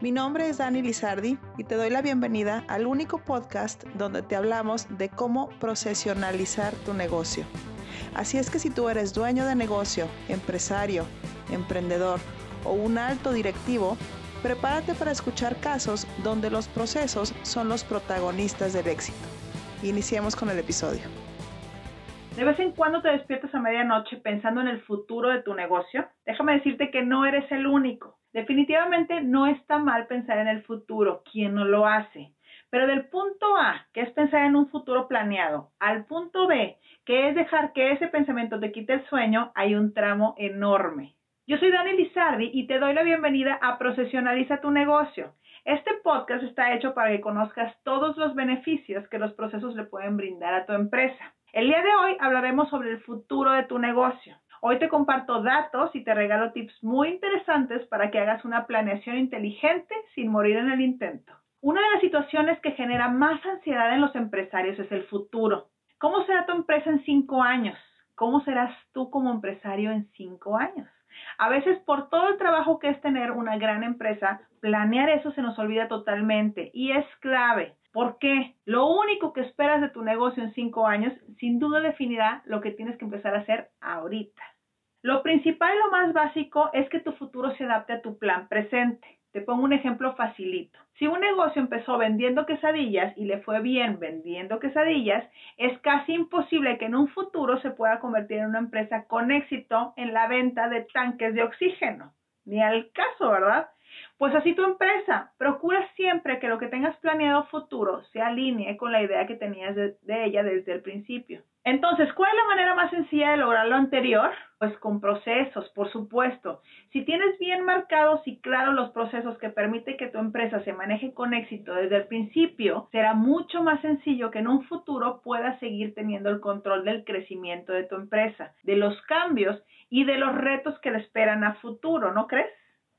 Mi nombre es Dani Lizardi y te doy la bienvenida al único podcast donde te hablamos de cómo profesionalizar tu negocio. Así es que si tú eres dueño de negocio, empresario, emprendedor o un alto directivo, prepárate para escuchar casos donde los procesos son los protagonistas del éxito. Iniciemos con el episodio. ¿De vez en cuando te despiertas a medianoche pensando en el futuro de tu negocio? Déjame decirte que no eres el único. Definitivamente no está mal pensar en el futuro, quien no lo hace. Pero del punto A, que es pensar en un futuro planeado, al punto B, que es dejar que ese pensamiento te quite el sueño, hay un tramo enorme. Yo soy Dani Lizardi y te doy la bienvenida a Profesionaliza tu negocio. Este podcast está hecho para que conozcas todos los beneficios que los procesos le pueden brindar a tu empresa. El día de hoy hablaremos sobre el futuro de tu negocio. Hoy te comparto datos y te regalo tips muy interesantes para que hagas una planeación inteligente sin morir en el intento. Una de las situaciones que genera más ansiedad en los empresarios es el futuro. ¿Cómo será tu empresa en cinco años? ¿Cómo serás tú como empresario en cinco años? A veces por todo el trabajo que es tener una gran empresa, planear eso se nos olvida totalmente y es clave. ¿Por qué? Lo único que esperas de tu negocio en cinco años sin duda definirá lo que tienes que empezar a hacer ahorita. Lo principal y lo más básico es que tu futuro se adapte a tu plan presente. Te pongo un ejemplo facilito. Si un negocio empezó vendiendo quesadillas y le fue bien vendiendo quesadillas, es casi imposible que en un futuro se pueda convertir en una empresa con éxito en la venta de tanques de oxígeno. Ni al caso, ¿verdad? Pues así tu empresa, procura siempre que lo que tengas planeado futuro se alinee con la idea que tenías de, ella desde el principio. Entonces, ¿cuál es la manera más sencilla de lograr lo anterior? Pues con procesos, por supuesto. Si tienes bien marcados y claros los procesos que permiten que tu empresa se maneje con éxito desde el principio, será mucho más sencillo que en un futuro puedas seguir teniendo el control del crecimiento de tu empresa, de los cambios y de los retos que le esperan a futuro, ¿no crees?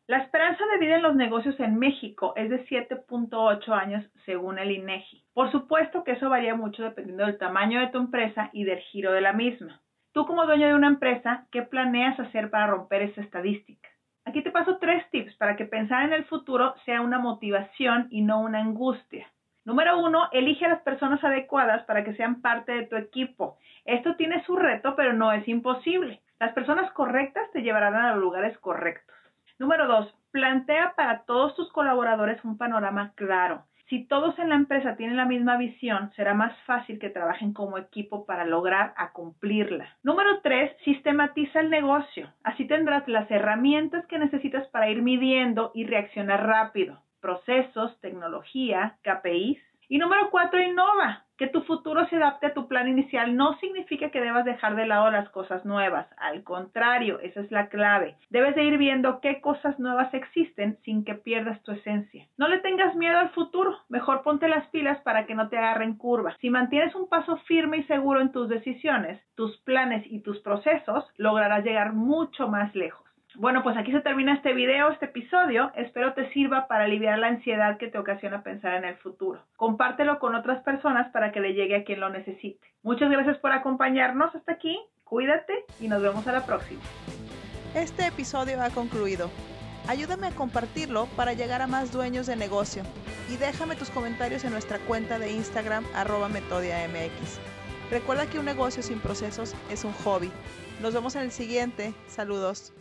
La esperanza de vida en los negocios en México es de 7.8 años según el INEGI. Por supuesto que eso varía mucho dependiendo del tamaño de tu empresa y del giro de la misma. Tú como dueño de una empresa, ¿qué planeas hacer para romper esa estadística? Aquí te paso tres tips para que pensar en el futuro sea una motivación y no una angustia. Número uno, elige a las personas adecuadas para que sean parte de tu equipo. Esto tiene su reto, pero no es imposible. Las personas correctas te llevarán a los lugares correctos. Número dos, plantea para todos tus colaboradores un panorama claro. Si todos en la empresa tienen la misma visión, será más fácil que trabajen como equipo para lograr cumplirla. Número tres, sistematiza el negocio. Así tendrás las herramientas que necesitas para ir midiendo y reaccionar rápido. Procesos, tecnología, KPIs. Y número cuatro, innova. Que tu futuro se adapte a tu plan inicial no significa que debas dejar de lado las cosas nuevas. Al contrario, esa es la clave. Debes de ir viendo qué cosas nuevas existen sin que pierdas tu esencia. No le tengas miedo al futuro. Mejor ponte las pilas para que no te agarren curva. Si mantienes un paso firme y seguro en tus decisiones, tus planes y tus procesos, lograrás llegar mucho más lejos. Bueno, pues aquí se termina este video, este episodio. Espero te sirva para aliviar la ansiedad que te ocasiona pensar en el futuro. Compártelo con otras personas para que le llegue a quien lo necesite. Muchas gracias por acompañarnos hasta aquí. Cuídate y nos vemos a la próxima. Este episodio ha concluido. Ayúdame a compartirlo para llegar a más dueños de negocio y déjame tus comentarios en nuestra cuenta de Instagram arroba metodiamx. Recuerda que un negocio sin procesos es un hobby. Nos vemos en el siguiente. Saludos.